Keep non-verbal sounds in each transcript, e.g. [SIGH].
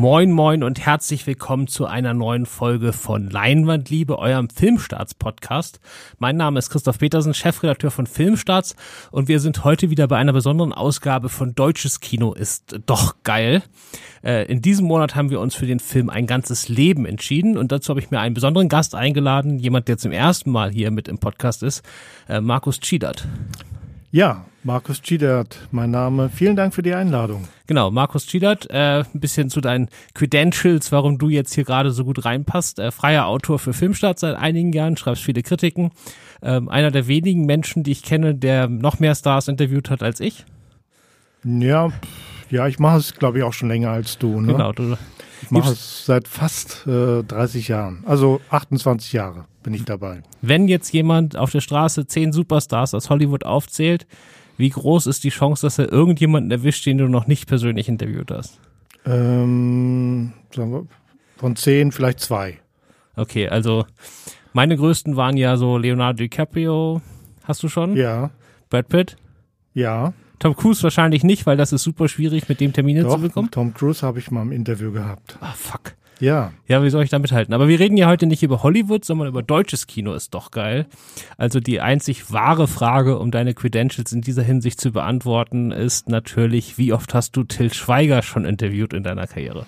Moin, moin und herzlich willkommen zu einer neuen Folge von Leinwandliebe, eurem Filmstarts-Podcast. Mein Name ist Christoph Petersen, Chefredakteur von Filmstarts und wir sind heute wieder bei einer besonderen Ausgabe von Deutsches Kino ist doch geil. Äh, in diesem Monat haben wir uns für den Film Ein ganzes Leben entschieden und dazu habe ich mir einen besonderen Gast eingeladen, jemand, der zum ersten Mal hier mit im Podcast ist, äh, Markus Schiedert. Ja, Markus Schiedert, mein Name. Vielen Dank für die Einladung. Genau, Markus Schiedert, äh, ein bisschen zu deinen Credentials, warum du jetzt hier gerade so gut reinpasst. Äh, freier Autor für Filmstart seit einigen Jahren, schreibst viele Kritiken. Ähm, einer der wenigen Menschen, die ich kenne, der noch mehr Stars interviewt hat als ich. Ja, ja, ich mache es, glaube ich, auch schon länger als du. Ne? Genau, du ich mache es seit fast äh, 30 Jahren. Also 28 Jahre bin ich dabei. Wenn jetzt jemand auf der Straße zehn Superstars aus Hollywood aufzählt, wie groß ist die Chance, dass er irgendjemanden erwischt, den du noch nicht persönlich interviewt hast? Ähm, sagen wir, von zehn vielleicht zwei. Okay, also meine größten waren ja so Leonardo DiCaprio, hast du schon? Ja. Brad Pitt? Ja. Tom Cruise wahrscheinlich nicht, weil das ist super schwierig, mit dem Termine Doch, zu bekommen. Tom Cruise habe ich mal im Interview gehabt. Ah, fuck. Ja. Ja, wie soll ich da mithalten? Aber wir reden ja heute nicht über Hollywood, sondern über deutsches Kino ist doch geil. Also die einzig wahre Frage, um deine Credentials in dieser Hinsicht zu beantworten, ist natürlich, wie oft hast du Till Schweiger schon interviewt in deiner Karriere?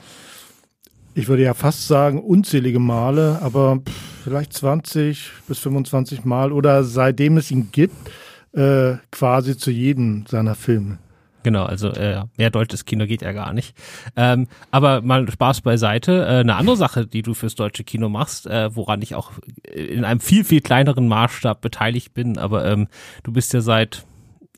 Ich würde ja fast sagen unzählige Male, aber vielleicht 20 bis 25 Mal oder seitdem es ihn gibt, äh, quasi zu jedem seiner Filme. Genau, also äh, mehr deutsches Kino geht ja gar nicht. Ähm, aber mal Spaß beiseite. Äh, eine andere Sache, die du fürs deutsche Kino machst, äh, woran ich auch in einem viel, viel kleineren Maßstab beteiligt bin, aber ähm, du bist ja seit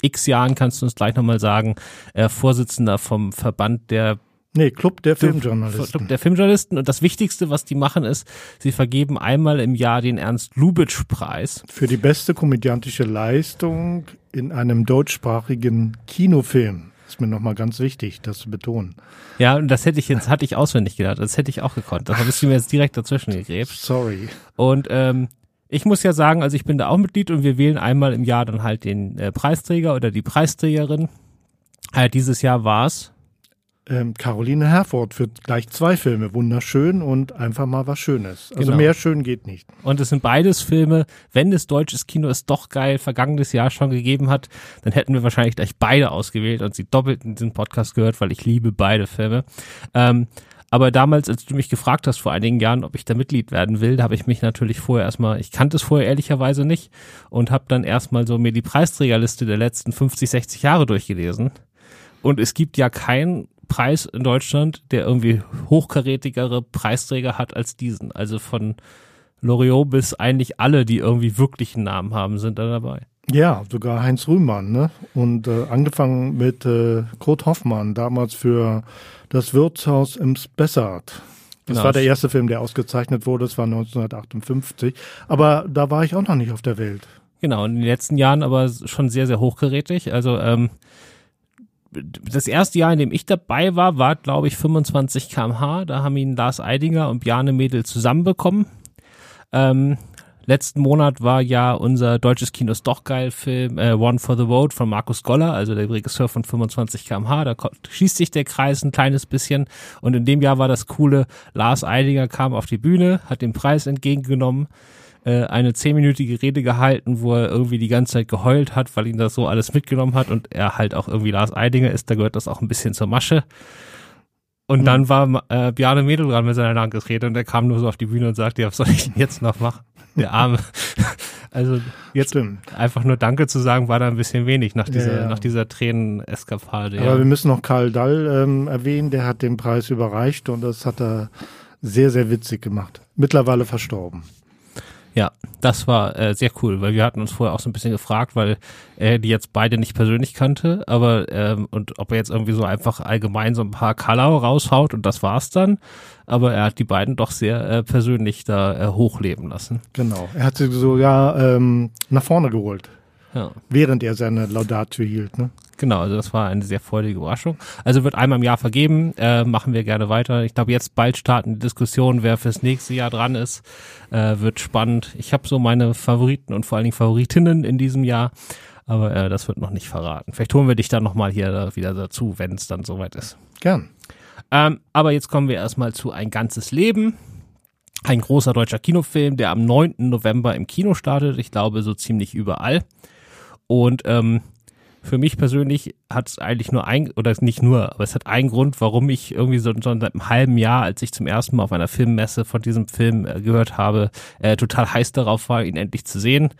x Jahren, kannst du uns gleich nochmal sagen, äh, Vorsitzender vom Verband der Nee, Club der Filmjournalisten. Club der Filmjournalisten. Und das Wichtigste, was die machen, ist, sie vergeben einmal im Jahr den Ernst-Lubitsch-Preis. Für die beste komödiantische Leistung in einem deutschsprachigen Kinofilm. Ist mir nochmal ganz wichtig, das zu betonen. Ja, und das hätte ich jetzt, hatte ich auswendig gedacht. Das hätte ich auch gekonnt. Das bist du mir jetzt direkt dazwischen gegräbt. Sorry. Und ähm, ich muss ja sagen, also ich bin da auch Mitglied und wir wählen einmal im Jahr dann halt den äh, Preisträger oder die Preisträgerin. Äh, dieses Jahr war's ähm, Caroline Herford für gleich zwei Filme. Wunderschön und einfach mal was Schönes. Also Genau. mehr schön geht nicht. Und es sind beides Filme, wenn das deutsches Kino es doch geil vergangenes Jahr schon gegeben hat, dann hätten wir wahrscheinlich gleich beide ausgewählt und sie doppelt in diesem Podcast gehört, weil ich liebe beide Filme. Ähm, aber damals, als du mich gefragt hast vor einigen Jahren, ob ich da Mitglied werden will, da habe ich mich natürlich vorher erstmal, ich kannte es vorher ehrlicherweise nicht und habe dann erstmal so mir die Preisträgerliste der letzten 50, 60 Jahre durchgelesen. Und es gibt ja keinen Preis in Deutschland, der irgendwie hochkarätigere Preisträger hat als diesen. Also von Loriot bis eigentlich alle, die irgendwie wirklich einen Namen haben, sind da dabei. Ja, sogar Heinz Rühmann, ne? Und äh, angefangen mit äh, Kurt Hoffmann, damals für das Wirtshaus im Spessart. Das Genau. war der erste Film, der ausgezeichnet wurde, das war 1958. Aber da war ich auch noch nicht auf der Welt. Genau, in den letzten Jahren aber schon sehr, sehr hochkarätig. Also ähm, das erste Jahr, in dem ich dabei war, war, glaube ich, 25 kmh. Da haben ihn Lars Eidinger und Bjarne Mädel zusammenbekommen. Ähm, letzten Monat war ja unser deutsches Kino ist doch geil Film äh, One for the Road von Markus Goller, also der Regisseur von 25 kmh. Da schließt sich der Kreis ein kleines bisschen. Und in dem Jahr war das coole, Lars Eidinger kam auf die Bühne, hat den Preis entgegengenommen äh, eine zehnminütige Rede gehalten, wo er irgendwie die ganze Zeit geheult hat, weil ihn das so alles mitgenommen hat und er halt auch irgendwie Lars Eidinger ist, da gehört das auch ein bisschen zur Masche. Und Mhm. dann war äh, Bjarne Mädel dran mit seiner Dankesrede und er kam nur so auf die Bühne und sagte, ja, was soll ich denn jetzt noch machen? Der Arme. [LAUGHS] also jetzt Stimmt. einfach nur Danke zu sagen, war da ein bisschen wenig nach dieser, Ja, ja. nach dieser Tränen-Eskapade. Aber wir müssen noch Karl Dall ähm, erwähnen, der hat den Preis überreicht und das hat er sehr, sehr witzig gemacht. Mittlerweile verstorben. Ja, das war äh, sehr cool, weil wir hatten uns vorher auch so ein bisschen gefragt, weil er die jetzt beide nicht persönlich kannte, aber ähm, und ob er jetzt irgendwie so einfach allgemein so ein paar Kalau raushaut und das war's dann. Aber er hat die beiden doch sehr äh, persönlich da äh, hochleben lassen. Genau. Er hat sie sogar ähm, nach vorne geholt, Ja. während er seine Laudatio hielt. Ne? Genau, also das war eine sehr freudige Überraschung. Also wird einmal im Jahr vergeben, äh, machen wir gerne weiter. Ich glaube, jetzt bald starten die Diskussionen, wer fürs nächste Jahr dran ist. Äh, wird spannend. Ich habe so meine Favoriten und vor allen Dingen Favoritinnen in diesem Jahr, aber äh, das wird noch nicht verraten. Vielleicht holen wir dich dann nochmal hier wieder dazu, wenn es dann soweit ist. Gern. Ähm, aber jetzt kommen wir erstmal zu Ein ganzes Leben. Ein großer deutscher Kinofilm, der am 9. November im Kino startet. Ich glaube, so ziemlich überall. Und ähm, für mich persönlich hat es eigentlich nur ein, oder nicht nur, aber es hat einen Grund, warum ich irgendwie so, so seit einem halben Jahr, als ich zum ersten Mal auf einer Filmmesse von diesem Film äh, gehört habe, äh, total heiß darauf war, ihn endlich zu sehen.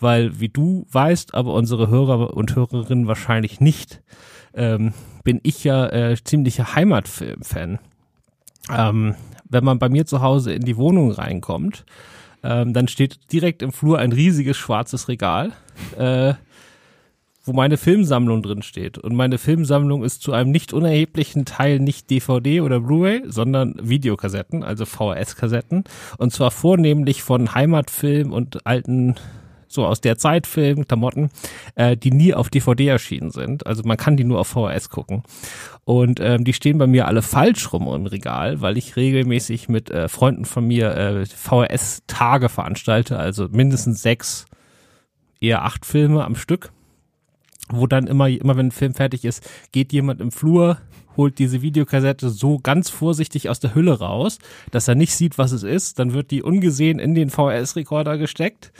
Weil, wie du weißt, aber unsere Hörer und Hörerinnen wahrscheinlich nicht, ähm, bin ich ja äh, ziemlicher Heimatfilm-Fan. Ähm, wenn man bei mir zu Hause in die Wohnung reinkommt, ähm, dann steht direkt im Flur ein riesiges schwarzes Regal. Äh, wo meine Filmsammlung drin steht. Und meine Filmsammlung ist zu einem nicht unerheblichen Teil nicht DVD oder Blu-ray, sondern Videokassetten, also VHS-Kassetten. Und zwar vornehmlich von Heimatfilm und alten so aus der Zeit Film, Klamotten, äh, die nie auf DVD erschienen sind. Also man kann die nur auf VHS gucken. Und ähm, die stehen bei mir alle falsch rum im Regal, weil ich regelmäßig mit äh, Freunden von mir äh, VHS-Tage veranstalte, also mindestens sechs, eher acht Filme am Stück wo dann immer, immer wenn ein Film fertig ist, geht jemand im Flur, holt diese Videokassette so ganz vorsichtig aus der Hülle raus, dass er nicht sieht, was es ist. Dann wird die ungesehen in den VHS-Rekorder gesteckt.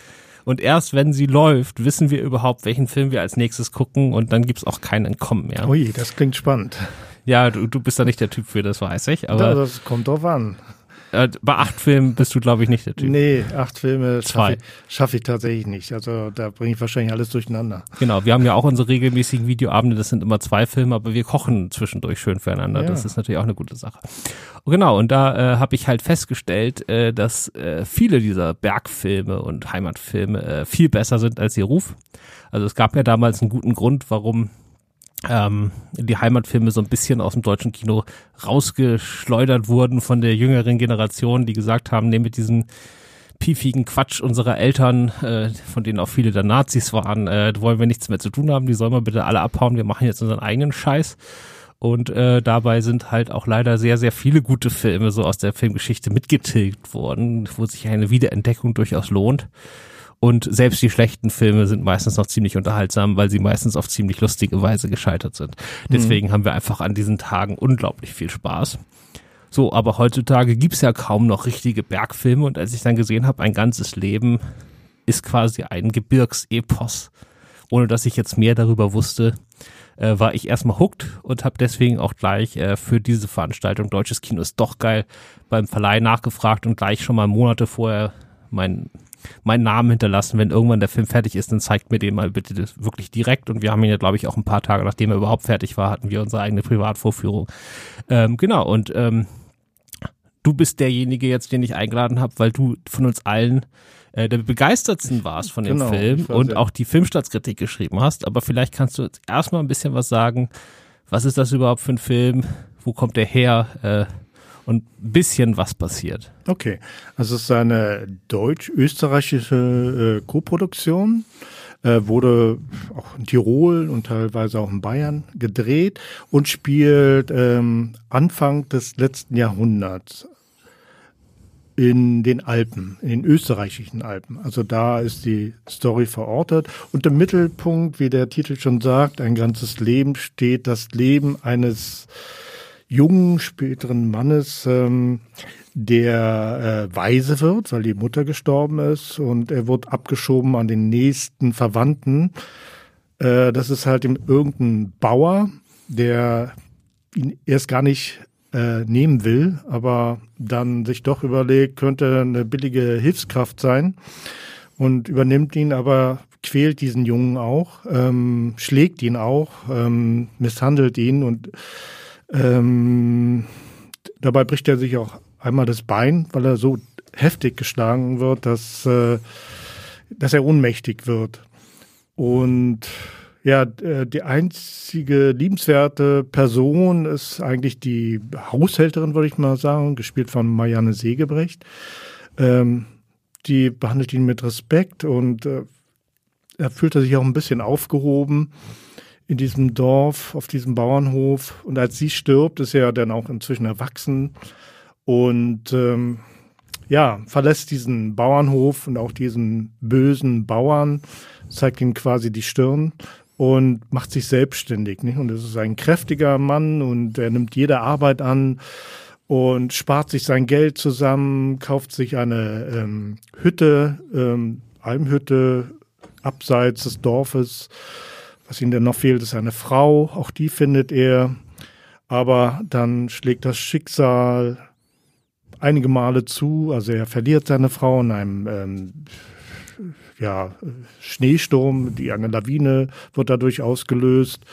Und erst wenn sie läuft, wissen wir überhaupt, welchen Film wir als nächstes gucken und dann gibt's auch kein Entkommen mehr. Ui, das klingt spannend. Ja, du, du bist da nicht der Typ für, das weiß ich. Aber das kommt drauf an. Äh, bei acht Filmen bist du, glaube ich, nicht der Typ. Nee, acht Filme schaffe ich, schaff ich tatsächlich nicht. Also da bringe ich wahrscheinlich alles durcheinander. Genau, wir haben ja auch unsere regelmäßigen Videoabende, das sind immer zwei Filme, aber wir kochen zwischendurch schön füreinander. Ja. Das ist natürlich auch eine gute Sache. Und genau, und da äh, habe ich halt festgestellt, äh, dass äh, viele dieser Bergfilme und Heimatfilme äh, viel besser sind als ihr Ruf. Also es gab ja damals einen guten Grund, warum ähm, die Heimatfilme so ein bisschen aus dem deutschen Kino rausgeschleudert wurden von der jüngeren Generation, die gesagt haben, nee, mit diesem piefigen Quatsch unserer Eltern, äh, von denen auch viele der Nazis waren, äh, wollen wir nichts mehr zu tun haben, die sollen wir bitte alle abhauen, wir machen jetzt unseren eigenen Scheiß. Und äh, dabei sind halt auch leider sehr, sehr viele gute Filme so aus der Filmgeschichte mitgetilgt worden, wo sich eine Wiederentdeckung durchaus lohnt. Und selbst die schlechten Filme sind meistens noch ziemlich unterhaltsam, weil sie meistens auf ziemlich lustige Weise gescheitert sind. Deswegen mhm. haben wir einfach an diesen Tagen unglaublich viel Spaß. So, aber heutzutage gibt's ja kaum noch richtige Bergfilme und als ich dann gesehen habe, ein ganzes Leben ist quasi ein Gebirgsepos. Ohne dass ich jetzt mehr darüber wusste, äh, war ich erstmal hooked und habe deswegen auch gleich äh, für diese Veranstaltung Deutsches Kino ist doch geil beim Verleih nachgefragt und gleich schon mal Monate vorher mein meinen Namen hinterlassen. Wenn irgendwann der Film fertig ist, dann zeigt mir den mal bitte wirklich direkt. Und wir haben ihn ja, glaube ich, auch ein paar Tage, nachdem er überhaupt fertig war, hatten wir unsere eigene Privatvorführung. Ähm, genau, und ähm, du bist derjenige jetzt, den ich eingeladen habe, weil du von uns allen äh, der begeistertsten warst von dem genau, Film und auch die Filmstadtkritik geschrieben hast. Aber vielleicht kannst du jetzt erstmal ein bisschen was sagen. Was ist das überhaupt für ein Film? Wo kommt der her? Äh, und ein bisschen was passiert. Okay, also es ist eine deutsch-österreichische äh, Koproduktion. Äh, wurde auch in Tirol und teilweise auch in Bayern gedreht und spielt ähm, Anfang des letzten Jahrhunderts in den Alpen, in den österreichischen Alpen. Also da ist die Story verortet. Und im Mittelpunkt, wie der Titel schon sagt, ein ganzes Leben steht das Leben eines jungen, späteren Mannes, ähm, der äh, weise wird, weil die Mutter gestorben ist und er wird abgeschoben an den nächsten Verwandten. Äh, das ist halt irgendein Bauer, der ihn erst gar nicht äh, nehmen will, aber dann sich doch überlegt, könnte eine billige Hilfskraft sein und übernimmt ihn, aber quält diesen Jungen auch, ähm, schlägt ihn auch, ähm, misshandelt ihn und ähm, dabei bricht er sich auch einmal das Bein, weil er so heftig geschlagen wird, dass, äh, dass er ohnmächtig wird. Und ja, äh, die einzige liebenswerte Person ist eigentlich die Haushälterin, würde ich mal sagen, gespielt von Marianne Segebrecht. Ähm, die behandelt ihn mit Respekt und äh, er fühlt sich auch ein bisschen aufgehoben in diesem Dorf, auf diesem Bauernhof. Und als sie stirbt, ist er dann auch inzwischen erwachsen und ähm, ja, verlässt diesen Bauernhof und auch diesen bösen Bauern, zeigt ihm quasi die Stirn und macht sich selbstständig. Nicht? Und es ist ein kräftiger Mann und er nimmt jede Arbeit an und spart sich sein Geld zusammen, kauft sich eine ähm, Hütte, ähm, Almhütte, abseits des Dorfes. Was ihm denn noch fehlt, ist eine Frau, auch die findet er. Aber dann schlägt das Schicksal einige Male zu. Also er verliert seine Frau in einem ähm, ja, Schneesturm, die eine Lawine wird dadurch ausgelöst.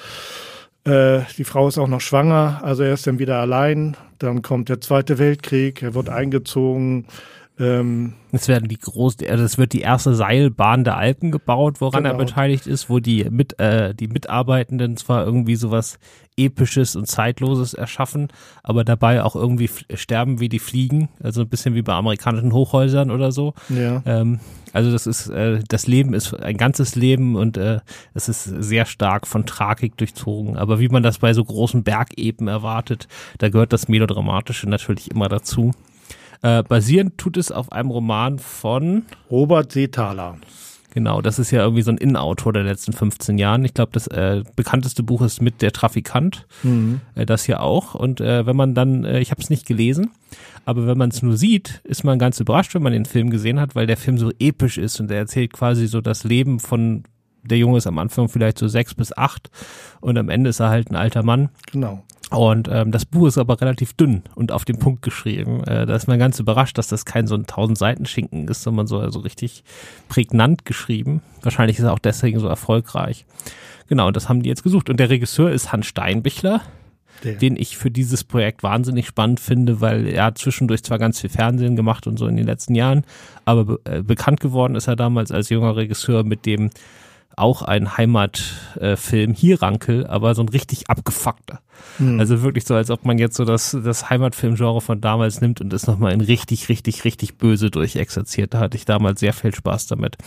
Äh, die Frau ist auch noch schwanger, also er ist dann wieder allein. Dann kommt der Zweite Weltkrieg, er wird eingezogen. Ähm, es werden die groß, also es wird die erste Seilbahn der Alpen gebaut, woran genau. er beteiligt ist, wo die mit äh, die Mitarbeitenden zwar irgendwie sowas episches und zeitloses erschaffen, aber dabei auch irgendwie sterben wie die Fliegen, also ein bisschen wie bei amerikanischen Hochhäusern oder so. Ja. Ähm, also das ist äh, das Leben ist ein ganzes Leben und äh, es ist sehr stark von Tragik durchzogen. Aber wie man das bei so großen Bergeben erwartet, da gehört das Melodramatische natürlich immer dazu. Äh, basierend tut es auf einem Roman von Robert Seethaler. Genau, das ist ja irgendwie so ein Innenautor der letzten 15 Jahren. Ich glaube, das äh, bekannteste Buch ist mit der Trafikant. Mhm. Äh, das hier auch. Und äh, wenn man dann, äh, ich habe es nicht gelesen, aber wenn man es nur sieht, ist man ganz überrascht, wenn man den Film gesehen hat, weil der Film so episch ist und er erzählt quasi so das Leben von der Junge ist am Anfang vielleicht so sechs bis acht und am Ende ist er halt ein alter Mann. Genau. Und ähm, das Buch ist aber relativ dünn und auf den Punkt geschrieben. Äh, da ist man ganz überrascht, dass das kein so ein tausend Seiten Schinken ist, sondern so also richtig prägnant geschrieben. Wahrscheinlich ist er auch deswegen so erfolgreich. Genau, und das haben die jetzt gesucht. Und der Regisseur ist Hans Steinbichler, der. den ich für dieses Projekt wahnsinnig spannend finde, weil er hat zwischendurch zwar ganz viel Fernsehen gemacht und so in den letzten Jahren, aber be äh, bekannt geworden ist er damals als junger Regisseur mit dem auch ein Heimatfilm, äh, Hierankel, aber so ein richtig abgefuckter. Mhm. Also wirklich so, als ob man jetzt so das, das Heimatfilmgenre von damals nimmt und es nochmal in richtig, richtig, richtig böse durchexerziert. Da hatte ich damals sehr viel Spaß damit.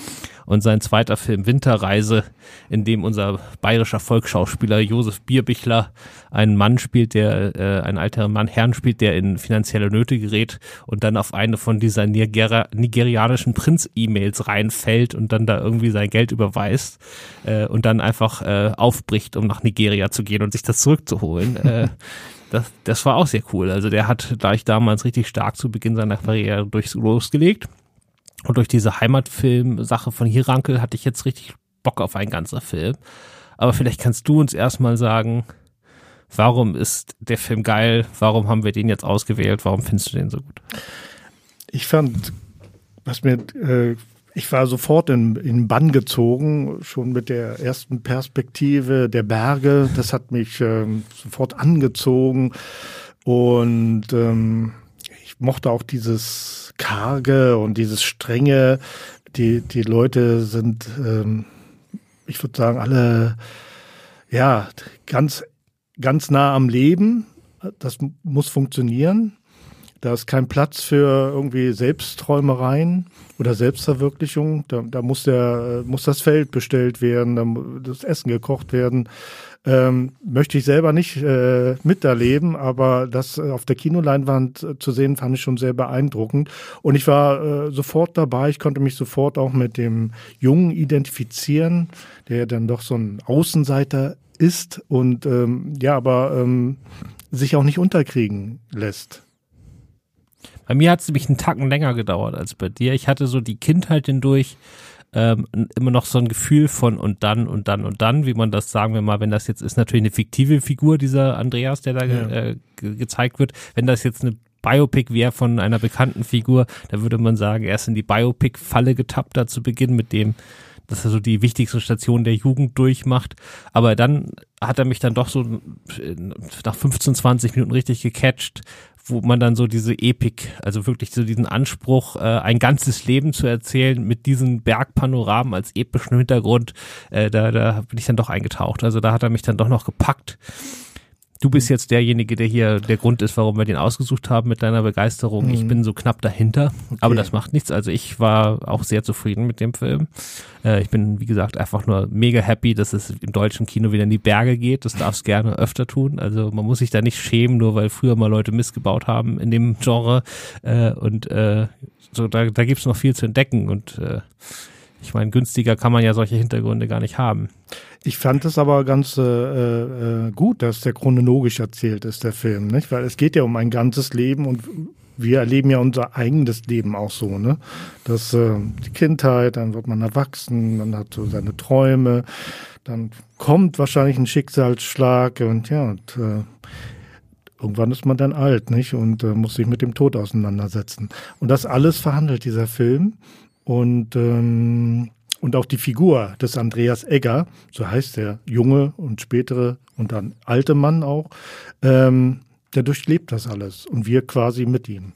Und sein zweiter Film Winterreise, in dem unser bayerischer Volksschauspieler Josef Bierbichler einen Mann spielt, der äh, einen älteren Mann Herrn spielt, der in finanzielle Nöte gerät und dann auf eine von dieser Niger nigerianischen Prinz-E-Mails reinfällt und dann da irgendwie sein Geld überweist äh, und dann einfach äh, aufbricht, um nach Nigeria zu gehen und sich das zurückzuholen holen. äh, [LAUGHS] das, das war auch sehr cool. Also der hat gleich damals richtig stark zu Beginn seiner Karriere durchs losgelegt. Und durch diese Heimatfilm-Sache von Hirankel hatte ich jetzt richtig Bock auf einen ganzen Film. Aber vielleicht kannst du uns erstmal sagen, warum ist der Film geil? Warum haben wir den jetzt ausgewählt? Warum findest du den so gut? Ich fand, was mir äh, ich war sofort in, in Bann gezogen, schon mit der ersten Perspektive der Berge. Das hat mich ähm, sofort angezogen. Und ähm, ich mochte auch dieses Karge und dieses Strenge. Die, die Leute sind, ähm, ich würde sagen, alle ja ganz, ganz nah am Leben. Das muss funktionieren. Da ist kein Platz für irgendwie Selbstträumereien oder Selbstverwirklichung. Da, da muss, der, muss das Feld bestellt werden, da muss das Essen gekocht werden. Ähm, möchte ich selber nicht äh, miterleben, aber das auf der Kinoleinwand äh, zu sehen, fand ich schon sehr beeindruckend. Und ich war äh, sofort dabei, ich konnte mich sofort auch mit dem Jungen identifizieren, der dann doch so ein Außenseiter ist und ähm, ja, aber ähm, sich auch nicht unterkriegen lässt. Bei mir hat es nämlich einen Tacken länger gedauert als bei dir. Ich hatte so die Kindheit hindurch ähm, immer noch so ein Gefühl von und dann und dann und dann, wie man das sagen wir mal, wenn das jetzt ist natürlich eine fiktive Figur, dieser Andreas, der da ja. äh, ge gezeigt wird. Wenn das jetzt eine Biopic wäre von einer bekannten Figur, da würde man sagen, er ist in die Biopic-Falle getappt da zu Beginn mit dem, dass er so die wichtigsten Stationen der Jugend durchmacht. Aber dann hat er mich dann doch so äh, nach 15, 20 Minuten richtig gecatcht, wo man dann so diese Epik, also wirklich so diesen Anspruch, äh, ein ganzes Leben zu erzählen mit diesen Bergpanoramen als epischen Hintergrund, äh, da, da bin ich dann doch eingetaucht. Also da hat er mich dann doch noch gepackt du bist jetzt derjenige, der hier der Grund ist, warum wir den ausgesucht haben mit deiner Begeisterung. Mhm. Ich bin so knapp dahinter, okay. aber das macht nichts. Also ich war auch sehr zufrieden mit dem Film. Äh, ich bin, wie gesagt, einfach nur mega happy, dass es im deutschen Kino wieder in die Berge geht. Das darf es gerne öfter tun. Also man muss sich da nicht schämen, nur weil früher mal Leute missgebaut haben in dem Genre. Äh, und äh, so, da, da gibt es noch viel zu entdecken und äh, Ich meine, günstiger kann man ja solche Hintergründe gar nicht haben. Ich fand es aber ganz äh, äh, gut, dass der chronologisch erzählt ist, der Film, nicht? Weil es geht ja um ein ganzes Leben und wir erleben ja unser eigenes Leben auch so, ne? Dass äh, die Kindheit, dann wird man erwachsen, man hat so seine Träume, dann kommt wahrscheinlich ein Schicksalsschlag und ja, und äh, irgendwann ist man dann alt, nicht? Und äh, muss sich mit dem Tod auseinandersetzen. Und das alles verhandelt dieser Film. Und, ähm, und auch die Figur des Andreas Egger, so heißt der junge und spätere und dann alte Mann auch, ähm, der durchlebt das alles und wir quasi mit ihm.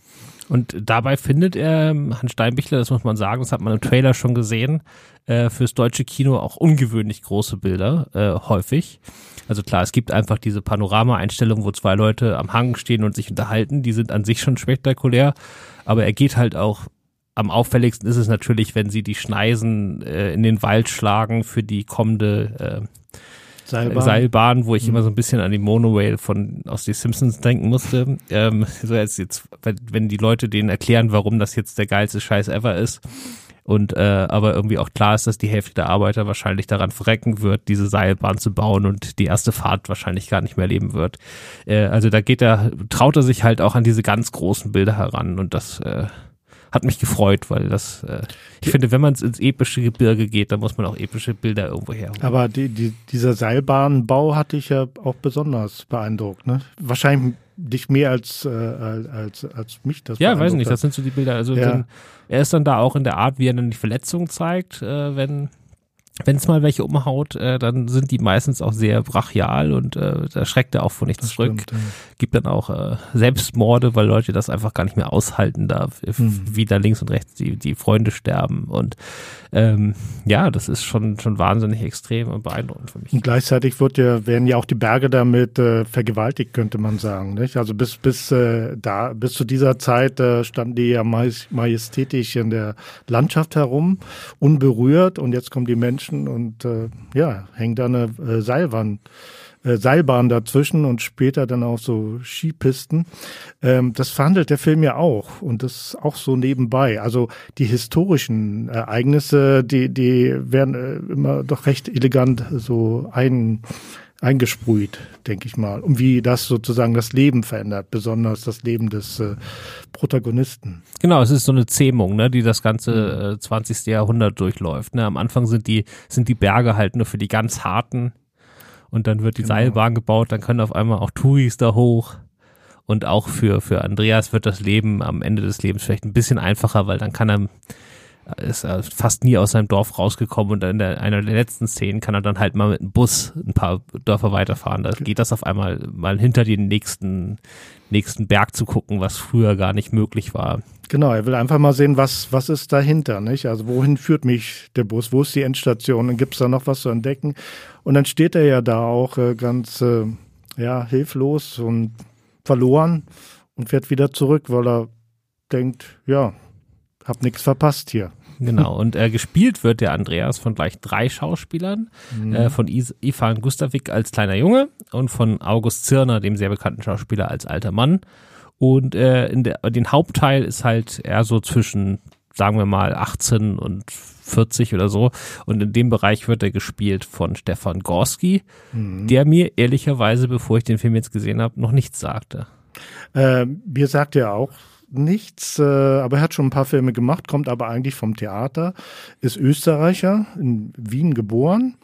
Und dabei findet er, Hans Steinbichler, das muss man sagen, das hat man im Trailer schon gesehen, äh, fürs deutsche Kino auch ungewöhnlich große Bilder, äh, häufig. Also klar, es gibt einfach diese Panorama-Einstellungen, wo zwei Leute am Hang stehen und sich unterhalten, die sind an sich schon spektakulär, aber er geht halt auch am auffälligsten ist es natürlich, wenn sie die Schneisen äh, in den Wald schlagen für die kommende äh, Seilbahn. Seilbahn, wo ich mhm. immer so ein bisschen an die Monorail von aus die Simpsons denken musste. Ähm, so jetzt, jetzt, wenn die Leute denen erklären, warum das jetzt der geilste Scheiß ever ist. Und äh, aber irgendwie auch klar ist, dass die Hälfte der Arbeiter wahrscheinlich daran verrecken wird, diese Seilbahn zu bauen und die erste Fahrt wahrscheinlich gar nicht mehr leben wird. Äh, also da geht er, traut er sich halt auch an diese ganz großen Bilder heran und das äh, hat mich gefreut, weil das, äh, ich finde, wenn man ins epische Gebirge geht, dann muss man auch epische Bilder irgendwo herholen. Aber die, die, dieser Seilbahnbau hatte ich ja auch besonders beeindruckt. Ne? Wahrscheinlich dich mehr als, äh, als, als mich das Ja, weiß nicht, das sind so die Bilder. Also ja. wenn, er ist dann da auch in der Art, wie er dann die Verletzungen zeigt, äh, wenn wenn es mal welche umhaut, äh, dann sind die meistens auch sehr brachial und äh, da schreckt er auch vor nichts das zurück. Stimmt, ja. Gibt dann auch äh, Selbstmorde, weil Leute das einfach gar nicht mehr aushalten, da mhm. wieder links und rechts die, die Freunde sterben. Und ähm, ja, das ist schon, schon wahnsinnig extrem und beeindruckend für mich. Und gleichzeitig wird ja, werden ja auch die Berge damit äh, vergewaltigt, könnte man sagen. Nicht? Also bis, bis äh, da, bis zu dieser Zeit äh, standen die ja majestätisch in der Landschaft herum, unberührt und jetzt kommen die Menschen Menschen und äh, ja, hängt da eine äh, Seilwand. Äh, Seilbahn dazwischen und später dann auch so Skipisten. Ähm, das verhandelt der Film ja auch und das auch so nebenbei. Also die historischen Ereignisse, die, die werden äh, immer doch recht elegant so ein eingesprüht, denke ich mal. Und wie das sozusagen das Leben verändert, besonders das Leben des äh, Protagonisten. Genau, es ist so eine Zähmung, ne, die das ganze äh, 20. Jahrhundert durchläuft. Ne? Am Anfang sind die, sind die Berge halt nur für die ganz harten und dann wird die genau. Seilbahn gebaut, dann können auf einmal auch Touris da hoch. Und auch für, für Andreas wird das Leben am Ende des Lebens vielleicht ein bisschen einfacher, weil dann kann er ist er fast nie aus seinem Dorf rausgekommen und in der, einer der letzten Szenen kann er dann halt mal mit einem Bus ein paar Dörfer weiterfahren. Da geht das auf einmal mal hinter den nächsten, nächsten Berg zu gucken, was früher gar nicht möglich war. Genau, er will einfach mal sehen, was, was ist dahinter, nicht? Also wohin führt mich der Bus? Wo ist die Endstation? Gibt es da noch was zu entdecken? Und dann steht er ja da auch äh, ganz äh, ja, hilflos und verloren und fährt wieder zurück, weil er denkt, ja, hab nichts verpasst hier. Genau, und äh, gespielt wird der Andreas von gleich drei Schauspielern, mhm. äh, von Is Ivan Gustavik als kleiner Junge und von August Zirner, dem sehr bekannten Schauspieler, als alter Mann. Und äh, in der, den Hauptteil ist halt eher so zwischen, sagen wir mal, 18 und 40 oder so. Und in dem Bereich wird er gespielt von Stefan Gorski, mhm. der mir ehrlicherweise, bevor ich den Film jetzt gesehen habe, noch nichts sagte. Äh, mir sagt er auch nichts, äh, aber er hat schon ein paar Filme gemacht, kommt aber eigentlich vom Theater, ist Österreicher, in Wien geboren.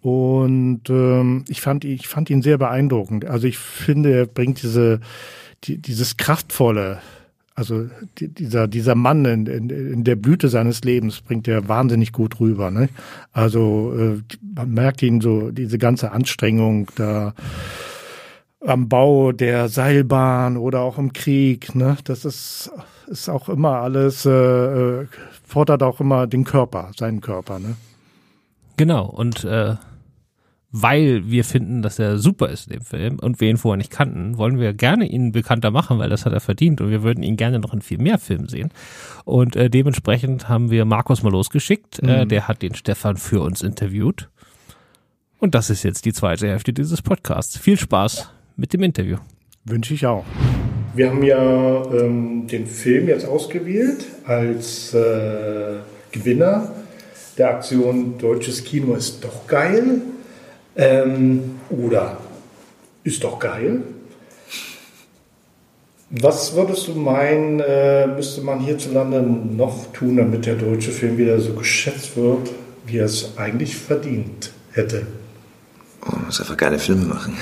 Und ähm, ich, fand, ich fand ihn sehr beeindruckend. Also ich finde, er bringt diese, die, dieses kraftvolle, also die, dieser, dieser Mann in, in, in der Blüte seines Lebens bringt er wahnsinnig gut rüber. Ne? Also äh, man merkt ihn so, diese ganze Anstrengung da am Bau der Seilbahn oder auch im Krieg. Ne? Das ist, ist auch immer alles, äh, äh, fordert auch immer den Körper, seinen Körper. Ne? Genau, und äh, weil wir finden, dass er super ist in dem Film und wir ihn vorher nicht kannten, wollen wir gerne ihn bekannter machen, weil das hat er verdient und wir würden ihn gerne noch in viel mehr Filmen sehen. Und äh, dementsprechend haben wir Markus mal losgeschickt, äh, mhm. äh, der hat den Stefan für uns interviewt. Und das ist jetzt die zweite Hälfte dieses Podcasts. Viel Spaß mit dem Interview. Wünsche ich auch. Wir haben ja ähm, den Film jetzt ausgewählt als äh, Gewinner der Aktion Deutsches Kino ist doch geil ähm, oder ist doch geil. Was würdest du meinen, äh, müsste man hierzulande noch tun, damit der deutsche Film wieder so geschätzt wird, wie er es eigentlich verdient hätte? Man muss einfach geile Filme machen.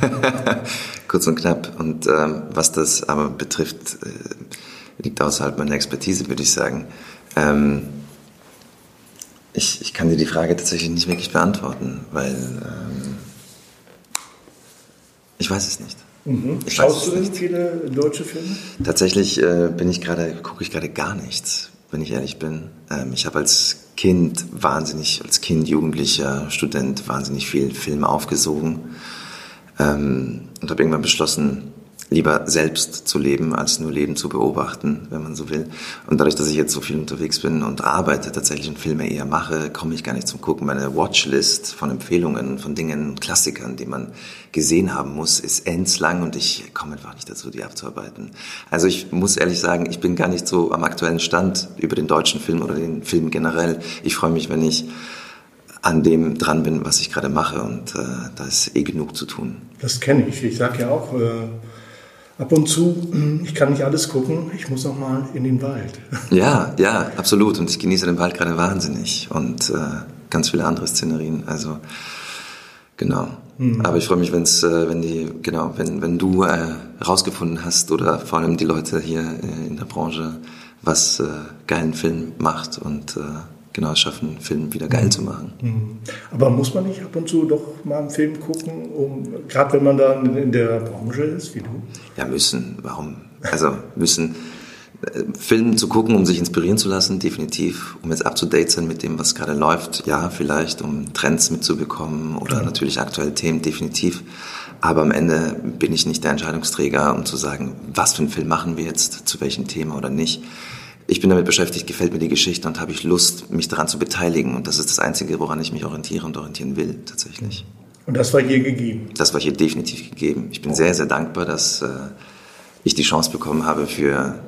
[LAUGHS] Kurz und knapp. Und ähm, was das aber betrifft, äh, liegt außerhalb meiner Expertise, würde ich sagen. Ähm, ich, ich kann dir die Frage tatsächlich nicht wirklich beantworten, weil ähm, ich weiß es nicht. Mhm. Schaust du denn viele deutsche Filme? Tatsächlich äh, bin ich gerade, gucke ich gerade gar nichts, wenn ich ehrlich bin. Ähm, ich habe als Kind wahnsinnig, als Kind, Jugendlicher, Student wahnsinnig viel Film aufgesogen ähm, und habe irgendwann beschlossen, lieber selbst zu leben, als nur Leben zu beobachten, wenn man so will. Und dadurch, dass ich jetzt so viel unterwegs bin und arbeite, tatsächlich und Filme eher mache, komme ich gar nicht zum Gucken. Meine Watchlist von Empfehlungen, von Dingen, Klassikern, die man gesehen haben muss, ist endslang und ich komme einfach nicht dazu, die abzuarbeiten. Also ich muss ehrlich sagen, ich bin gar nicht so am aktuellen Stand über den deutschen Film oder den Film generell. Ich freue mich, wenn ich an dem dran bin, was ich gerade mache und äh, da ist eh genug zu tun. Das kenne ich. Ich sage ja auch, äh ab und zu, hm, ich kann nicht alles gucken, ich muss auch mal in den Wald. [LAUGHS] Ja, ja, absolut. Und ich genieße den Wald gerade wahnsinnig und äh, ganz viele andere Szenerien. Also genau. Mhm. Aber ich freue mich, wenn's, äh, wenn die, genau, wenn, wenn du äh, rausgefunden hast oder vor allem die Leute hier äh, in der Branche, was äh, geilen Film macht und äh, genau es schaffen, Film wieder geil zu machen. Mhm. Aber muss man nicht ab und zu doch mal einen Film gucken, um, gerade wenn man da in der Branche ist, wie du? Ja, müssen. Warum? Also müssen. Äh, Film zu gucken, um sich inspirieren zu lassen, definitiv. Um jetzt up to date sein mit dem, was gerade läuft, ja, vielleicht, um Trends mitzubekommen oder ja. natürlich aktuelle Themen, definitiv. Aber am Ende bin ich nicht der Entscheidungsträger, um zu sagen, was für einen Film machen wir jetzt, zu welchem Thema oder nicht ich bin damit beschäftigt, gefällt mir die Geschichte und habe ich Lust, mich daran zu beteiligen. Und das ist das Einzige, woran ich mich orientiere und orientieren will, tatsächlich. Und das war hier gegeben? Das war hier definitiv gegeben. Ich bin sehr, sehr dankbar, dass äh, ich die Chance bekommen habe, für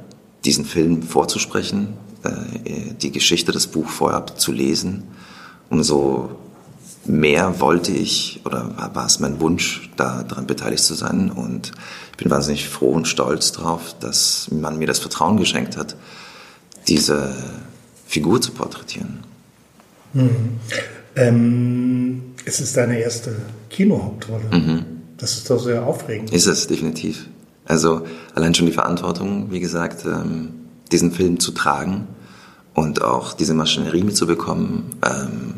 diesen Film vorzusprechen, äh, die Geschichte, das Buch vorher zu lesen. Umso mehr wollte ich oder war, war es mein Wunsch, daran beteiligt zu sein. Und ich bin wahnsinnig froh und stolz darauf, dass man mir das Vertrauen geschenkt hat, diese Figur zu porträtieren. Mhm. Ähm, es ist deine erste Kinohauptrolle. Mhm. Das ist doch sehr aufregend. Ist es, definitiv. Also allein schon die Verantwortung, wie gesagt, ähm, diesen Film zu tragen und auch diese Maschinerie mitzubekommen. Ähm,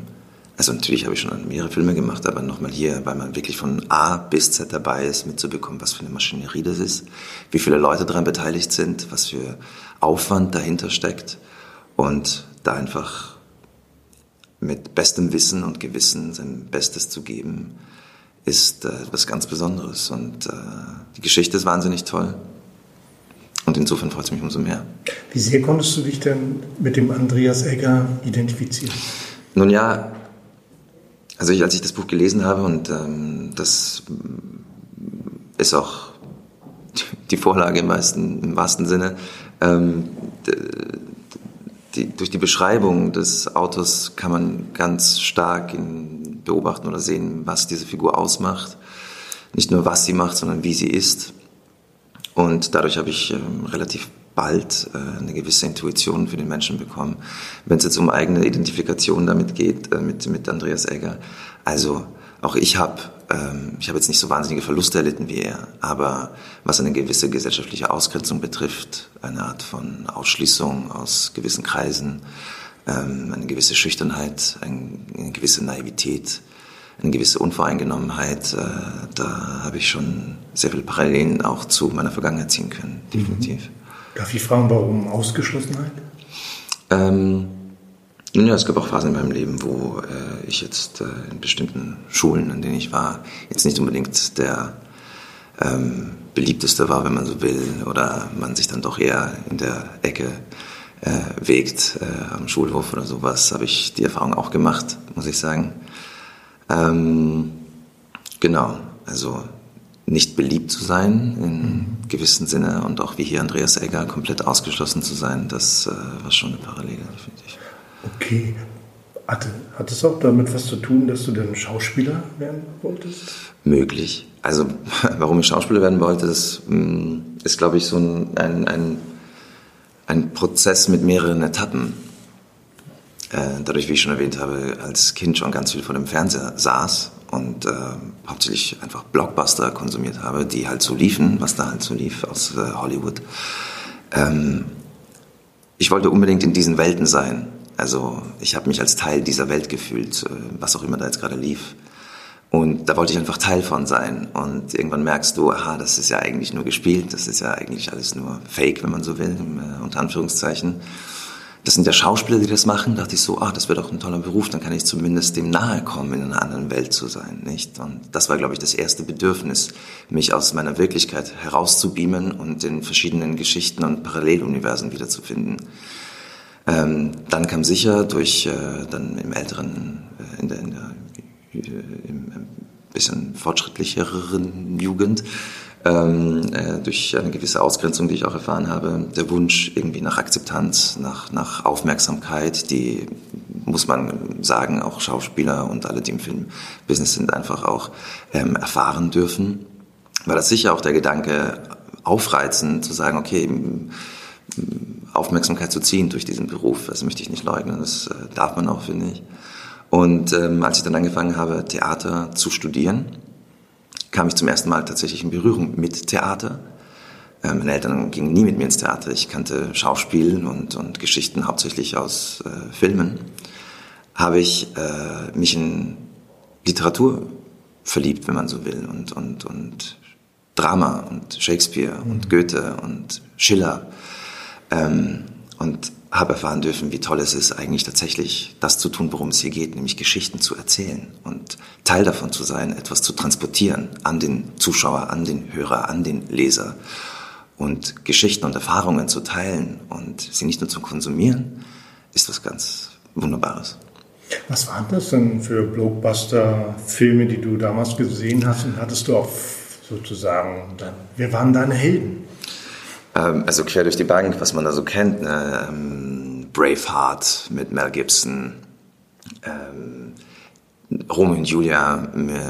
also natürlich habe ich schon mehrere Filme gemacht, aber nochmal hier, weil man wirklich von A bis Z dabei ist, mitzubekommen, was für eine Maschinerie das ist, wie viele Leute daran beteiligt sind, was für Aufwand dahinter steckt und da einfach mit bestem Wissen und Gewissen sein Bestes zu geben, ist äh, etwas ganz Besonderes. Und äh, die Geschichte ist wahnsinnig toll. Und insofern freut es mich umso mehr. Wie sehr konntest du dich denn mit dem Andreas Egger identifizieren? Nun ja, also ich, als ich das Buch gelesen habe und ähm, das ist auch die Vorlage im, meisten, im wahrsten Sinne, ähm, die, durch die Beschreibung des Autors kann man ganz stark in, beobachten oder sehen, was diese Figur ausmacht. Nicht nur was sie macht, sondern wie sie ist. Und dadurch habe ich ähm, relativ bald äh, eine gewisse Intuition für den Menschen bekommen. Wenn es jetzt um eigene Identifikation damit geht, äh, mit, mit Andreas Egger, also auch ich habe ähm, ich habe jetzt nicht so wahnsinnige Verluste erlitten wie er, aber was eine gewisse gesellschaftliche Ausgrenzung betrifft, eine Art von Ausschließung aus gewissen Kreisen, ähm, eine gewisse Schüchternheit, eine gewisse Naivität, eine gewisse Unvoreingenommenheit, äh, da habe ich schon sehr viele Parallelen auch zu meiner Vergangenheit ziehen können, definitiv. Mhm. Darf ich fragen, warum Ausgeschlossenheit? Ähm, ja, es gab auch Phasen in meinem Leben, wo äh, ich jetzt äh, in bestimmten Schulen, an denen ich war, jetzt nicht unbedingt der ähm, beliebteste war, wenn man so will, oder man sich dann doch eher in der Ecke äh, wägt, äh, am Schulhof oder sowas, habe ich die Erfahrung auch gemacht, muss ich sagen. Ähm, genau, also nicht beliebt zu sein in gewissem Sinne und auch wie hier Andreas Egger komplett ausgeschlossen zu sein, das äh, war schon eine Parallele, finde ich. Okay, Hatte, hat es auch damit was zu tun, dass du dann Schauspieler werden wolltest? Möglich. Also, [LAUGHS] warum ich Schauspieler werden wollte, das mm, ist, glaube ich, so ein, ein, ein, ein Prozess mit mehreren Etappen. Äh, dadurch, wie ich schon erwähnt habe, als Kind schon ganz viel vor dem Fernseher saß und äh, hauptsächlich einfach Blockbuster konsumiert habe, die halt so liefen, was da halt so lief aus äh, Hollywood. Ähm, ich wollte unbedingt in diesen Welten sein. Also ich habe mich als Teil dieser Welt gefühlt, äh, was auch immer da jetzt gerade lief. Und da wollte ich einfach Teil von sein. Und irgendwann merkst du, aha, das ist ja eigentlich nur gespielt, das ist ja eigentlich alles nur Fake, wenn man so will, äh, unter Anführungszeichen das sind ja Schauspieler, die das machen, dachte ich so, ah, das wäre doch ein toller Beruf, dann kann ich zumindest dem nahe kommen, in einer anderen Welt zu sein, nicht? Und das war, glaube ich, das erste Bedürfnis, mich aus meiner Wirklichkeit herauszubeamen und in verschiedenen Geschichten und Paralleluniversen wiederzufinden. Ähm, dann kam sicher durch, äh, dann im älteren, äh, in der, in der äh, im, ein bisschen fortschrittlicheren Jugend, ähm, äh, durch eine gewisse Ausgrenzung, die ich auch erfahren habe, der Wunsch irgendwie nach Akzeptanz, nach, nach Aufmerksamkeit, die muss man sagen, auch Schauspieler und alle, die im Filmbusiness sind, einfach auch ähm, erfahren dürfen. War das sicher auch der Gedanke, aufreizend zu sagen, okay, Aufmerksamkeit zu ziehen durch diesen Beruf, das möchte ich nicht leugnen, das äh, darf man auch, finde ich. Und ähm, als ich dann angefangen habe, Theater zu studieren, kam ich zum ersten Mal tatsächlich in Berührung mit Theater. Äh, meine Eltern gingen nie mit mir ins Theater. Ich kannte Schauspiel und, und Geschichten hauptsächlich aus äh, Filmen. Habe ich äh, mich in Literatur verliebt, wenn man so will, und, und, und Drama und Shakespeare und Goethe und Schiller. Ähm, und habe erfahren dürfen, wie toll es ist, eigentlich tatsächlich das zu tun, worum es hier geht, nämlich Geschichten zu erzählen und Teil davon zu sein, etwas zu transportieren an den Zuschauer, an den Hörer, an den Leser und Geschichten und Erfahrungen zu teilen und sie nicht nur zu konsumieren, ist was ganz Wunderbares. Was waren das denn für Blockbuster-Filme, die du damals gesehen hast und hattest du auch sozusagen, wer waren deine Helden? Ähm, also quer durch die Bank, was man da so kennt. Ne? Ähm, Braveheart mit Mel Gibson. Ähm, Romeo und Julia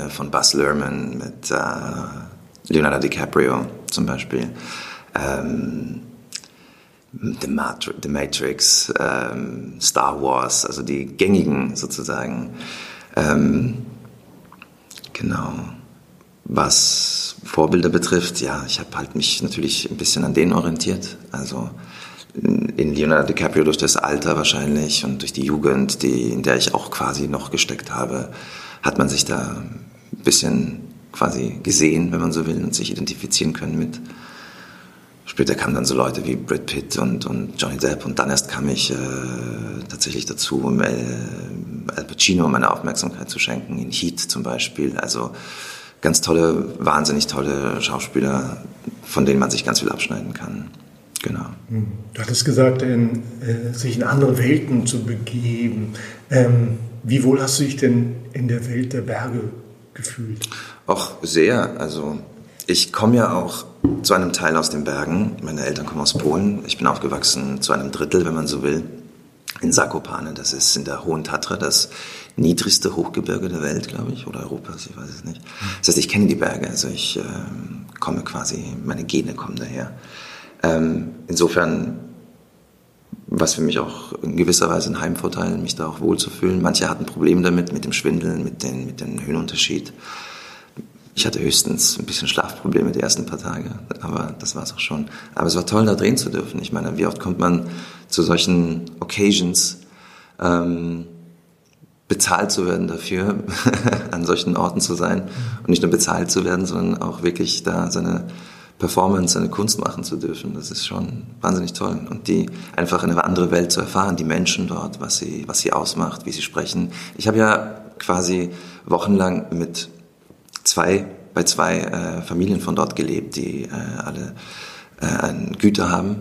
von Buzz Lerman mit äh, Leonardo DiCaprio zum Beispiel. Ähm, The, Matri The Matrix, ähm, Star Wars, also die gängigen sozusagen. Ähm, genau. Was Vorbilder betrifft, ja, ich habe halt mich natürlich ein bisschen an denen orientiert. Also in Leonardo DiCaprio durch das Alter wahrscheinlich und durch die Jugend, die, in der ich auch quasi noch gesteckt habe, hat man sich da ein bisschen quasi gesehen, wenn man so will, und sich identifizieren können mit. Später kamen dann so Leute wie Brad Pitt und, und Johnny Depp und dann erst kam ich äh, tatsächlich dazu, um El, Al Pacino meine Aufmerksamkeit zu schenken, in Heat zum Beispiel. Also ganz tolle, wahnsinnig tolle Schauspieler, von denen man sich ganz viel abschneiden kann. Genau. Hm. Du hattest gesagt, in, äh, sich in andere Welten zu begeben. Ähm, wie wohl hast du dich denn in der Welt der Berge gefühlt? Auch sehr. Also ich komme ja auch zu einem Teil aus den Bergen. Meine Eltern kommen aus Polen. Ich bin aufgewachsen zu einem Drittel, wenn man so will, in Sakopane. Das ist in der Hohen Tatra, das niedrigste Hochgebirge der Welt, glaube ich, oder Europas, ich weiß es nicht. Das heißt, ich kenne die Berge, also ich äh, komme quasi, meine Gene kommen daher. Ähm, insofern was für mich auch in gewisser Weise ein Heimvorteil, mich da auch wohlzufühlen. Manche hatten Probleme damit, mit dem Schwindeln, mit, den, mit dem Höhenunterschied. Ich hatte höchstens ein bisschen Schlafprobleme die ersten paar Tage, aber das war es auch schon. Aber es war toll, da drehen zu dürfen. Ich meine, wie oft kommt man zu solchen Occasions, ähm, bezahlt zu werden dafür, [LAUGHS] an solchen Orten zu sein und nicht nur bezahlt zu werden, sondern auch wirklich da seine Performance, seine Kunst machen zu dürfen. Das ist schon wahnsinnig toll. Und die einfach eine andere Welt zu erfahren, die Menschen dort, was sie, was sie ausmacht, wie sie sprechen. Ich habe ja quasi wochenlang mit zwei, bei zwei äh, Familien von dort gelebt, die äh, alle äh, Güter haben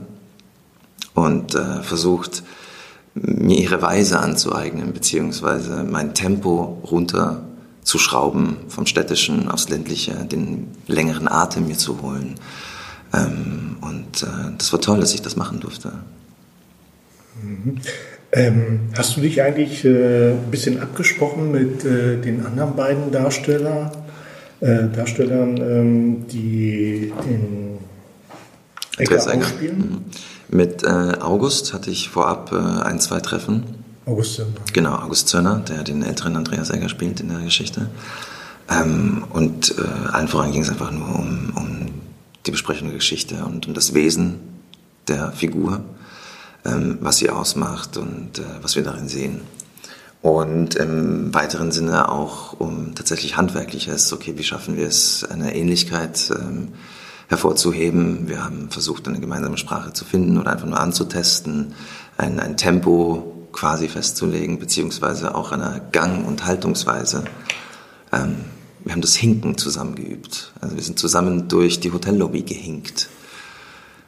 und äh, versucht, mir ihre Weise anzueignen, beziehungsweise mein Tempo runterzuschrauben vom städtischen aufs ländliche, den längeren Atem mir zu holen. Ähm, und äh, das war toll, dass ich das machen durfte. Mhm. Ähm, hast du dich eigentlich äh, ein bisschen abgesprochen mit äh, den anderen beiden Darsteller, äh, Darstellern, ähm, die den Ecker spielen? Mhm. Mit äh, August hatte ich vorab äh, ein, zwei Treffen. August Zöllner. Genau, August Zöllner, der den älteren Andreas Egger spielt in der Geschichte. Ähm, und äh, allen voran ging es einfach nur um, um die Besprechung der Geschichte und um das Wesen der Figur ähm, was sie ausmacht und äh, was wir darin sehen. Und im weiteren Sinne auch um tatsächlich handwerkliches, okay, wie schaffen wir es, eine Ähnlichkeit ähm, hervorzuheben. Wir haben versucht, eine gemeinsame Sprache zu finden oder einfach nur anzutesten, ein, ein Tempo quasi festzulegen, beziehungsweise auch eine Gang- und Haltungsweise. Ähm, wir haben das Hinken zusammen geübt. Also wir sind zusammen durch die Hotellobby gehinkt.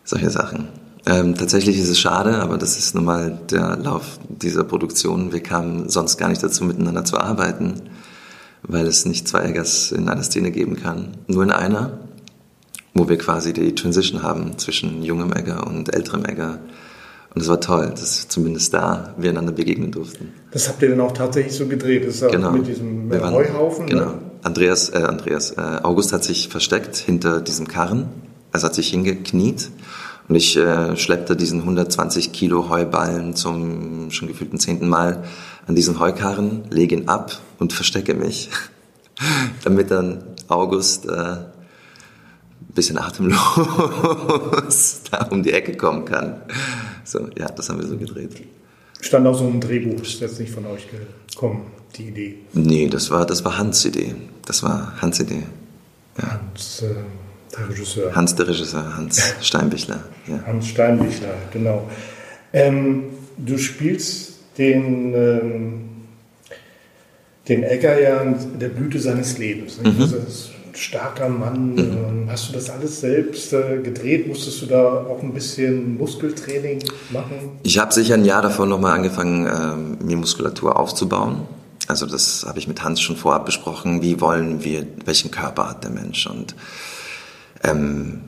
Solche Sachen. Ähm, tatsächlich ist es schade, aber das ist nun mal der Lauf dieser Produktion. Wir kamen sonst gar nicht dazu, miteinander zu arbeiten, weil es nicht zwei Eggers in einer Szene geben kann, nur in einer, wo wir quasi die Transition haben zwischen jungem Egger und älterem Egger. Und es war toll, dass zumindest da wir einander begegnen durften. Das habt ihr dann auch tatsächlich so gedreht, das ist genau. mit diesem wir waren, Heuhaufen? Genau. Ne? Andreas, äh, Andreas, äh, August hat sich versteckt hinter diesem Karren. Er hat sich hingekniet und ich äh, schleppte diesen 120 Kilo Heuballen zum schon gefühlten zehnten Mal an diesen Heukarren, lege ihn ab und verstecke mich, [LAUGHS] damit dann August äh, ein bisschen atemlos [LAUGHS] da um die Ecke kommen kann. So, ja, das haben wir so gedreht. Stand auch so im Drehbuch, ist jetzt nicht von euch gekommen, die Idee? Nee, das war, das war Hans Idee. Das war Hans Idee. Ja. Hans, äh der Regisseur. Hans, der Regisseur, Hans [LAUGHS] Steinbichler. Ja. Hans Steinbichler, genau. Ähm, du spielst den, ähm, den Egger ja in der Blüte seines Lebens. Mhm. Also ist starker Mann. Mhm. Hast du das alles selbst äh, gedreht? Musstest du da auch ein bisschen Muskeltraining machen? Ich habe sicher ein Jahr davor nochmal angefangen, äh, mir Muskulatur aufzubauen. Also das habe ich mit Hans schon vorab besprochen. Wie wollen wir, welchen Körper hat der Mensch? Und ähm,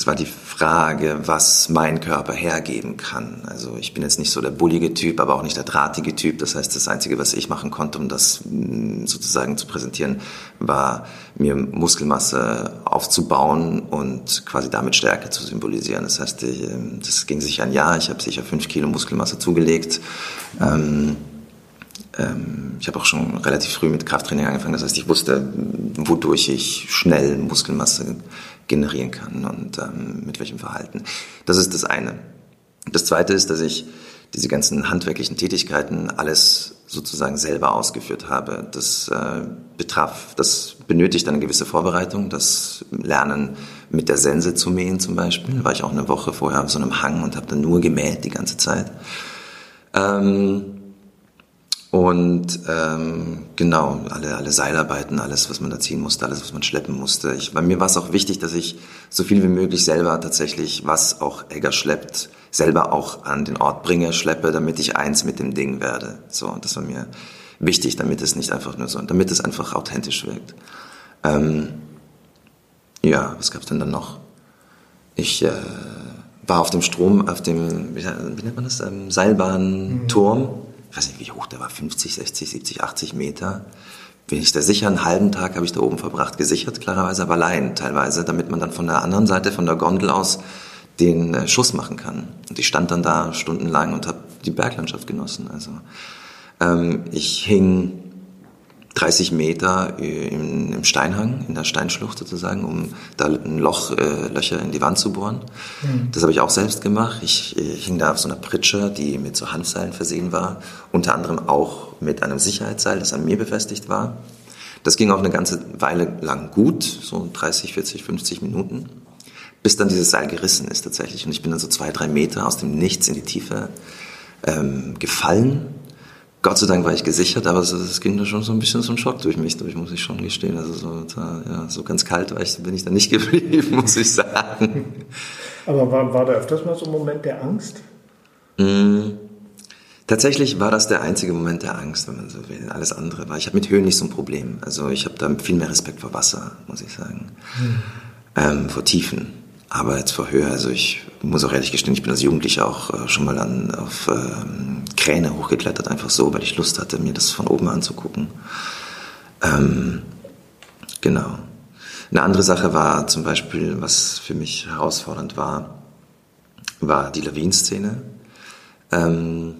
es war die Frage, was mein Körper hergeben kann. Also ich bin jetzt nicht so der bullige Typ, aber auch nicht der drahtige Typ. Das heißt, das Einzige, was ich machen konnte, um das mm, sozusagen zu präsentieren, war mir Muskelmasse aufzubauen und quasi damit Stärke zu symbolisieren. Das heißt, ähm, das ging sich ein Jahr. Ich habe sicher fünf Kilo Muskelmasse zugelegt. Ähm, ähm, ich habe auch schon relativ früh mit Krafttraining angefangen. Das heißt, ich wusste, wodurch ich schnell Muskelmasse generieren kann und ähm, mit welchem Verhalten. Das ist das eine. Das zweite ist, dass ich diese ganzen handwerklichen Tätigkeiten alles sozusagen selber ausgeführt habe. Das äh, betraf, das benötigt eine gewisse Vorbereitung. Das Lernen mit der Sense zu mähen zum Beispiel. Da war ich auch eine Woche vorher auf so einem Hang und habe dann nur gemäht die ganze Zeit. Ähm, und ähm, genau, alle, alle Seilarbeiten, alles, was man da ziehen musste, alles, was man schleppen musste. Ich, bei mir war es auch wichtig, dass ich so viel wie möglich selber tatsächlich, was auch Egger schleppt, selber auch an den Ort bringe, schleppe, damit ich eins mit dem Ding werde. So, das war mir wichtig, damit es nicht einfach nur so, damit es einfach authentisch wirkt. Ähm, ja, was gab's denn dann noch? Ich äh, war auf dem Strom, auf dem, wie, wie nennt man das, ähm, Seilbahnturm. Mhm ich weiß nicht, wie hoch der war, 50, 60, 70, 80 Meter. Bin ich da sicher, einen halben Tag habe ich da oben verbracht, gesichert klarerweise, aber allein teilweise, damit man dann von der anderen Seite, von der Gondel aus, den äh, Schuss machen kann. Und ich stand dann da stundenlang und habe die Berglandschaft genossen. Also ähm, ich hing 30 Meter im, im, Steinhang, in der Steinschlucht sozusagen, um da ein Loch, äh, Löcher in die Wand zu bohren. Mhm. Das habe ich auch selbst gemacht. Ich, ich hing da auf so einer Pritsche, die mit so Hanfseilen versehen war, unter anderem auch mit einem Sicherheitsseil, das an mir befestigt war. Das ging auch eine ganze Weile lang gut, so 30, 40, 50 Minuten, bis dann dieses Seil gerissen ist tatsächlich. Und ich bin dann so zwei, drei Meter aus dem Nichts in die Tiefe ähm, gefallen Gott sei Dank war ich gesichert, aber es, ging da schon so ein bisschen so ein Schock durch mich durch, muss ich schon gestehen. Also so, da, ja, so ganz kalt war ich, bin ich da nicht [LAUGHS] geblieben, muss ich sagen. Aber war, war da öfters mal so ein Moment der Angst? Mm, tatsächlich war das der einzige Moment der Angst, wenn man so will. Alles andere war, ich habe mit Höhen nicht so ein Problem. Also ich habe da viel mehr Respekt vor Wasser, muss ich sagen. Hm. Ähm, vor Tiefen. Aber jetzt vor Höhe, also ich muss auch ehrlich gestehen, ich bin als Jugendlicher auch äh, schon mal an, auf ähm, Kräne hochgeklettert, einfach so, weil ich Lust hatte, mir das von oben anzugucken. Ähm, genau. Eine andere Sache war zum Beispiel, was für mich herausfordernd war, war die Lawinenszene. Ähm,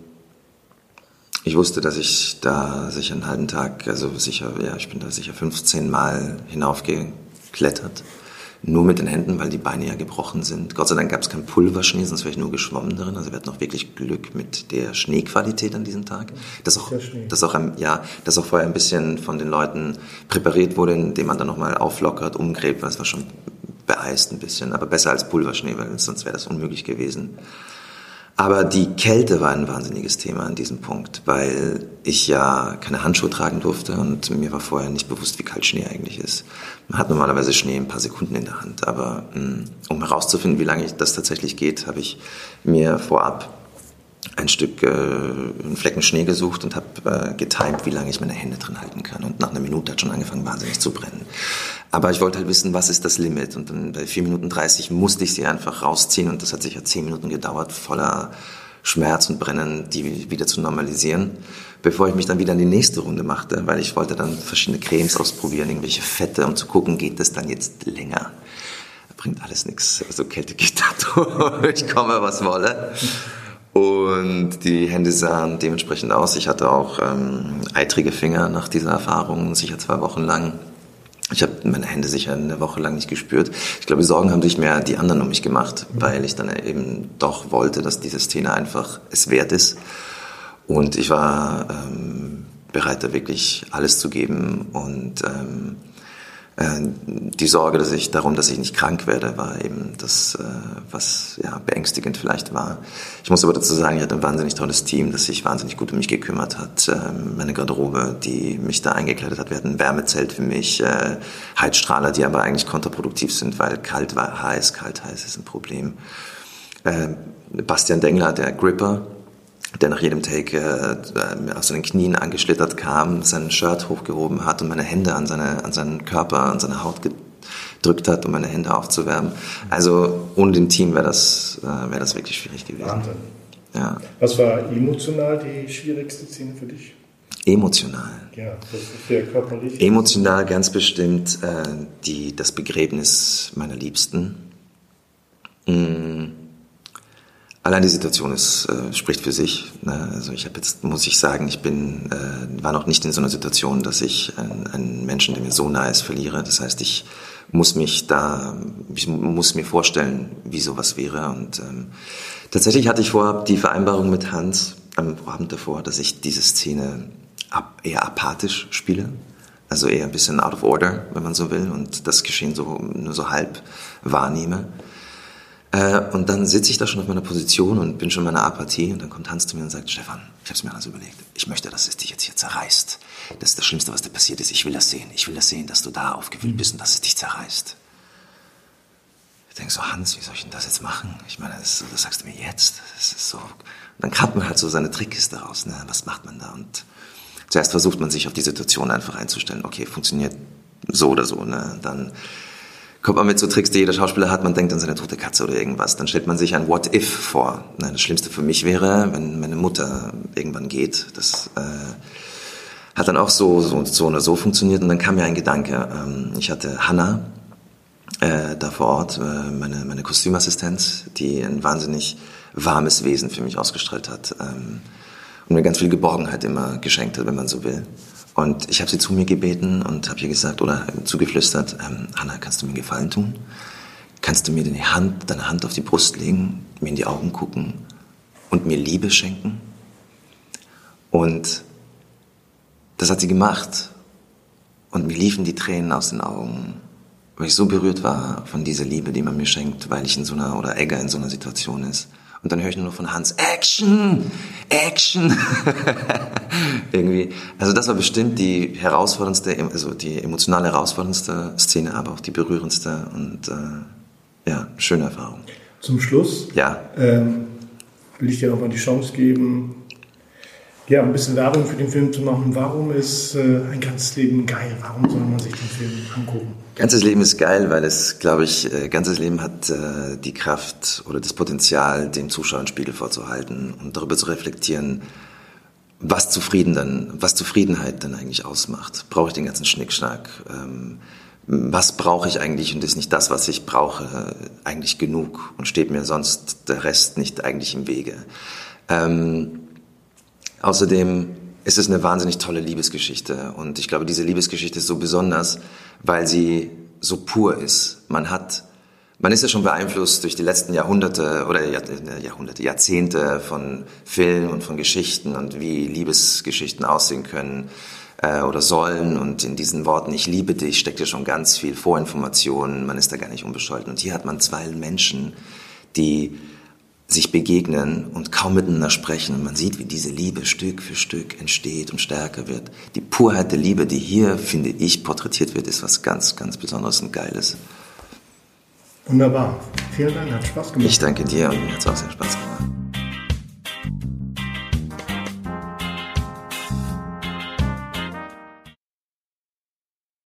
ich wusste, dass ich da sicher einen halben Tag, also sicher, ja, ich bin da sicher 15 Mal hinaufgeklettert. Nur mit den Händen, weil die Beine ja gebrochen sind. Gott sei Dank gab es keinen Pulverschnee, sonst wäre ich nur geschwommen darin. Also wir hatten auch wirklich Glück mit der Schneequalität an diesem Tag. Das auch, das auch, ja, das auch vorher ein bisschen von den Leuten präpariert wurde, indem man dann nochmal auflockert, umgräbt, weil es war schon beeist ein bisschen. Aber besser als Pulverschnee, weil sonst wäre das unmöglich gewesen. Aber die Kälte war ein wahnsinniges Thema an diesem Punkt, weil ich ja keine Handschuhe tragen durfte und mir war vorher nicht bewusst, wie kalt Schnee eigentlich ist. Man hat normalerweise Schnee ein paar Sekunden in der Hand, aber mm, um herauszufinden, wie lange das tatsächlich geht, habe ich mir vorab ein Stück, äh, einen Flecken Schnee gesucht und habe äh, getimt, wie lange ich meine Hände drin halten kann. Und nach einer Minute hat schon angefangen, wahnsinnig zu brennen. Aber ich wollte halt wissen, was ist das Limit? Und dann bei 4 Minuten 30 musste ich sie einfach rausziehen und das hat sicher 10 Minuten gedauert, voller Schmerz und Brennen, die wieder zu normalisieren, bevor ich mich dann wieder in die nächste Runde machte, weil ich wollte dann verschiedene Cremes ausprobieren, irgendwelche Fette, um zu gucken, geht das dann jetzt länger? Bringt alles nichts. Also Kälte geht da durch, komme was wolle. Und die Hände sahen dementsprechend aus. Ich hatte auch ähm, eitrige Finger nach dieser Erfahrung, sicher zwei Wochen lang. Ich habe meine Hände sicher eine Woche lang nicht gespürt. Ich glaube, Sorgen haben sich mehr die anderen um mich gemacht, weil ich dann eben doch wollte, dass diese Szene einfach es wert ist. Und ich war ähm, bereit, da wirklich alles zu geben und ähm, äh, die Sorge, dass ich darum, dass ich nicht krank werde, war eben das, äh, was ja beängstigend vielleicht war. Ich muss aber dazu sagen, ich hatte ein wahnsinnig tolles Team, das sich wahnsinnig gut um mich gekümmert hat. Ähm, meine Garderobe, die mich da eingekleidet hat, wir hatten ein Wärmezelt für mich, äh, Heizstrahler, die aber eigentlich kontraproduktiv sind, weil kalt war heiß, kalt heiß ist ein Problem. Bastian Dengler, der Gripper, der nach jedem Take äh, aus seinen Knien angeschlittert kam, sein Shirt hochgehoben hat und meine Hände an, seine, an seinen Körper, an seine Haut gedrückt hat, um meine Hände aufzuwärmen. Also ohne den Team wäre das, äh, wär das wirklich schwierig gewesen. Wahnsinn. Ja. Was war emotional die schwierigste Szene für dich? Emotional. Ja, das ist sehr körperlich. Emotional ganz bestimmt äh, die, das Begräbnis meiner Liebsten. Mmh Allein die Situation ist, äh, spricht für sich. Ne? Also ich habe jetzt, muss ich sagen, ich bin, äh, war noch nicht in so einer Situation, dass ich einen, einen Menschen, der mir so nahe ist, verliere. Das heißt, ich muss mich da, ich muss mir vorstellen, wie sowas wäre. Und ähm, tatsächlich hatte ich vorab die Vereinbarung mit Hans am Abend davor, dass ich diese Szene ab, eher apathisch spiele. Also eher ein bisschen out of order, wenn man so will, und das Geschehen so nur so halb wahrnehme. Äh, und dann sitze ich da schon auf meiner Position und bin schon in meiner Apathie und dann kommt Hans zu mir und sagt, Stefan, ich habe es mir alles überlegt. Ich möchte, dass es dich jetzt hier zerreißt. Das ist das Schlimmste, was dir passiert ist. Ich will das sehen. Ich will das sehen, dass du da aufgewühlt bist und dass es dich zerreißt. Ich denke so, Hans, wie soll ich denn das jetzt machen? Ich meine, das, das sagst du mir jetzt. Das ist so. Und dann kramt man halt so seine Trickkiste raus. Ne? Was macht man da? Und zuerst versucht man sich auf die Situation einfach einzustellen. Okay, funktioniert so oder so. Ne? Dann kommt man mit so Tricks, die jeder Schauspieler hat, man denkt an seine tote Katze oder irgendwas. Dann stellt man sich ein What If vor. Das Schlimmste für mich wäre, wenn meine Mutter irgendwann geht. Das äh, hat dann auch so, so, so oder so funktioniert. Und dann kam mir ein Gedanke. Ähm, ich hatte Hannah äh, da vor Ort, äh, meine, meine Kostümassistenz, die ein wahnsinnig warmes Wesen für mich ausgestrahlt hat. Ähm, und mir ganz viel Geborgenheit immer geschenkt hat, wenn man so will. Und ich habe sie zu mir gebeten und habe ihr gesagt oder zugeflüstert, ähm, Hanna, kannst du mir einen Gefallen tun? Kannst du mir deine Hand, deine Hand auf die Brust legen, mir in die Augen gucken und mir Liebe schenken? Und das hat sie gemacht. Und mir liefen die Tränen aus den Augen, weil ich so berührt war von dieser Liebe, die man mir schenkt, weil ich in so einer, oder Egger in so einer Situation ist. Und dann höre ich nur von Hans, Action, Action. [LAUGHS] Irgendwie. Also das war bestimmt die herausforderndste, also die emotional herausforderndste Szene, aber auch die berührendste und äh, ja, schöne Erfahrung. Zum Schluss ja. ähm, will ich dir nochmal die Chance geben, ja, ein bisschen Werbung für den Film zu machen. Warum ist äh, ein ganzes Leben geil? Warum soll man sich den Film angucken? Ganzes Leben ist geil, weil es, glaube ich, äh, ganzes Leben hat äh, die Kraft oder das Potenzial, dem Zuschauer einen Spiegel vorzuhalten und darüber zu reflektieren, was zufrieden dann, was Zufriedenheit dann eigentlich ausmacht. Brauche ich den ganzen Schnickschnack? Ähm, was brauche ich eigentlich und ist nicht das, was ich brauche, eigentlich genug und steht mir sonst der Rest nicht eigentlich im Wege? Ähm, außerdem ist es eine wahnsinnig tolle Liebesgeschichte und ich glaube, diese Liebesgeschichte ist so besonders, weil sie so pur ist. Man hat man ist ja schon beeinflusst durch die letzten Jahrhunderte oder Jahrhunderte, Jahrzehnte von Filmen und von Geschichten und wie Liebesgeschichten aussehen können äh, oder sollen. Und in diesen Worten, ich liebe dich, steckt ja schon ganz viel Vorinformation. Man ist da gar nicht unbescholten. Und hier hat man zwei Menschen, die sich begegnen und kaum miteinander sprechen. Und man sieht, wie diese Liebe Stück für Stück entsteht und stärker wird. Die Purheit der Liebe, die hier, finde ich, porträtiert wird, ist was ganz, ganz Besonderes und Geiles. Wunderbar. Vielen Dank, hat Spaß gemacht. Ich danke dir und mir hat es auch sehr Spaß gemacht.